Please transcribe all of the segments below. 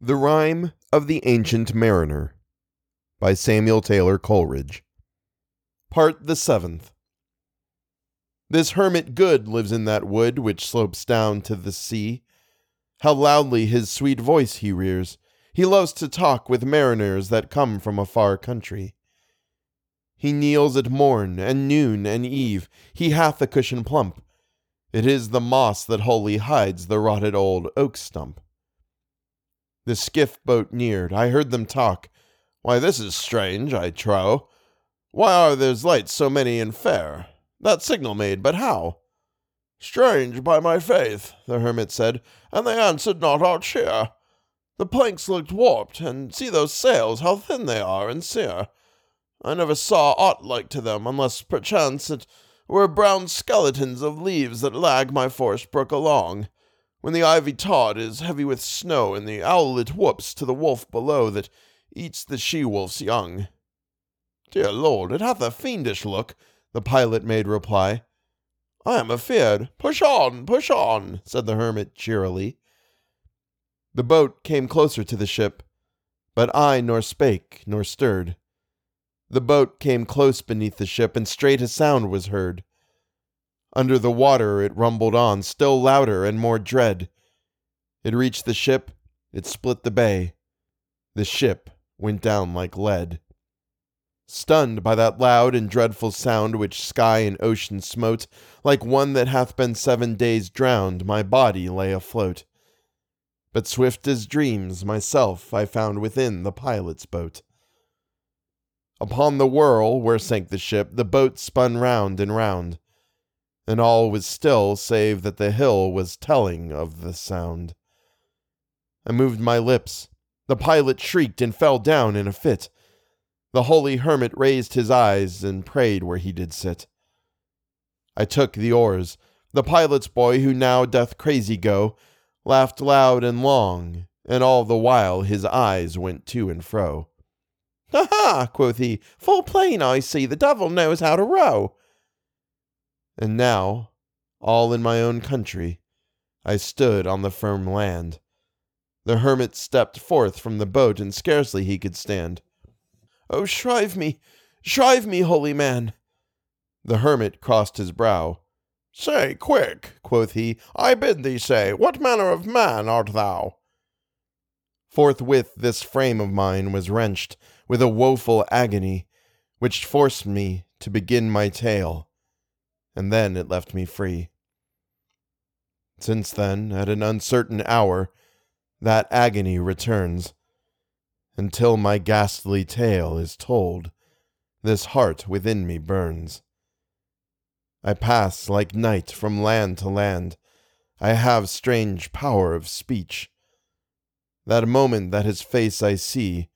The Rime of the Ancient Mariner by Samuel Taylor Coleridge. Part the Seventh. This hermit good lives in that wood which slopes down to the sea. How loudly his sweet voice he rears! He loves to talk with mariners that come from a far country. He kneels at morn and noon and eve. He hath a cushion plump. It is the moss that wholly hides the rotted old oak stump. The skiff boat neared. I heard them talk. Why, this is strange, I trow. Why are there's lights so many and fair? That signal made, but how? Strange, by my faith, the hermit said, and they answered not our cheer. The planks looked warped, and see those sails, how thin they are and sere. I never saw aught like to them, unless perchance it were brown skeletons of leaves that lag my forest brook along when the ivy tod is heavy with snow, and the owlet whoops to the wolf below that eats the she wolf's young. Dear Lord, it hath a fiendish look, the pilot made reply. I am afeard. Push on, push on, said the hermit cheerily. The boat came closer to the ship, but I nor spake nor stirred. The boat came close beneath the ship, and straight a sound was heard. Under the water it rumbled on, still louder and more dread. It reached the ship, it split the bay. The ship went down like lead. Stunned by that loud and dreadful sound which sky and ocean smote, like one that hath been seven days drowned, my body lay afloat. But swift as dreams, myself I found within the pilot's boat. Upon the whirl where sank the ship, the boat spun round and round and all was still save that the hill was telling of the sound. I moved my lips. The pilot shrieked and fell down in a fit. The holy hermit raised his eyes and prayed where he did sit. I took the oars. The pilot's boy, who now doth crazy go, laughed loud and long, and all the while his eyes went to and fro. Ha ha! quoth he, full plain I see the devil knows how to row. And now, all in my own country, I stood on the firm land. The hermit stepped forth from the boat, and scarcely he could stand. Oh, shrive me, shrive me, holy man! The hermit crossed his brow. Say, quick, quoth he, I bid thee say, what manner of man art thou? Forthwith this frame of mine was wrenched with a woeful agony, which forced me to begin my tale and then it left me free. Since then, at an uncertain hour, that agony returns. Until my ghastly tale is told, this heart within me burns. I pass like night from land to land. I have strange power of speech. That moment that his face I see,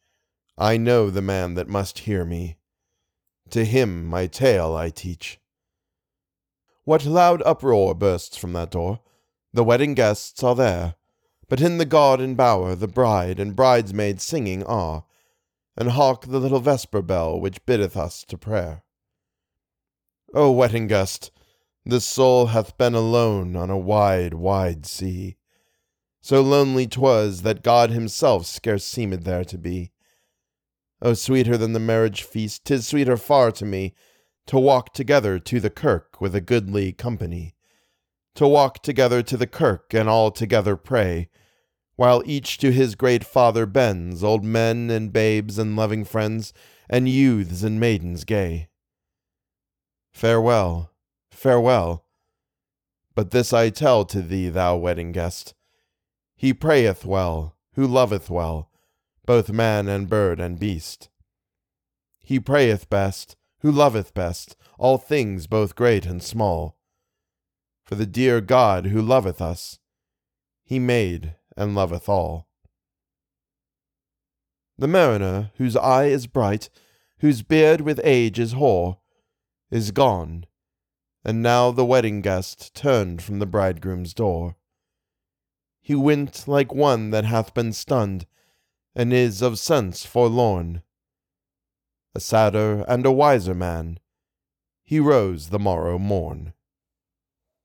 I know the man that must hear me. To him my tale I teach. What loud uproar bursts from that door? The wedding guests are there, but in the garden bower the bride and bridesmaids singing are, and hark the little vesper bell which biddeth us to prayer. O wedding guest, this soul hath been alone on a wide, wide sea. So lonely 'twas that God himself scarce seemed there to be. O sweeter than the marriage feast, 'tis sweeter far to me to walk together to the kirk with a goodly company, to walk together to the kirk and all together pray, while each to his great Father bends, old men and babes and loving friends, and youths and maidens gay. Farewell, farewell. But this I tell to thee, thou wedding guest. He prayeth well, who loveth well, both man and bird and beast. He prayeth best, who loveth best all things both great and small. For the dear God who loveth us, he made and loveth all. The mariner, whose eye is bright, whose beard with age is hoar, is gone, and now the wedding guest turned from the bridegroom's door. He went like one that hath been stunned, and is of sense forlorn a sadder and a wiser man, he rose the morrow morn.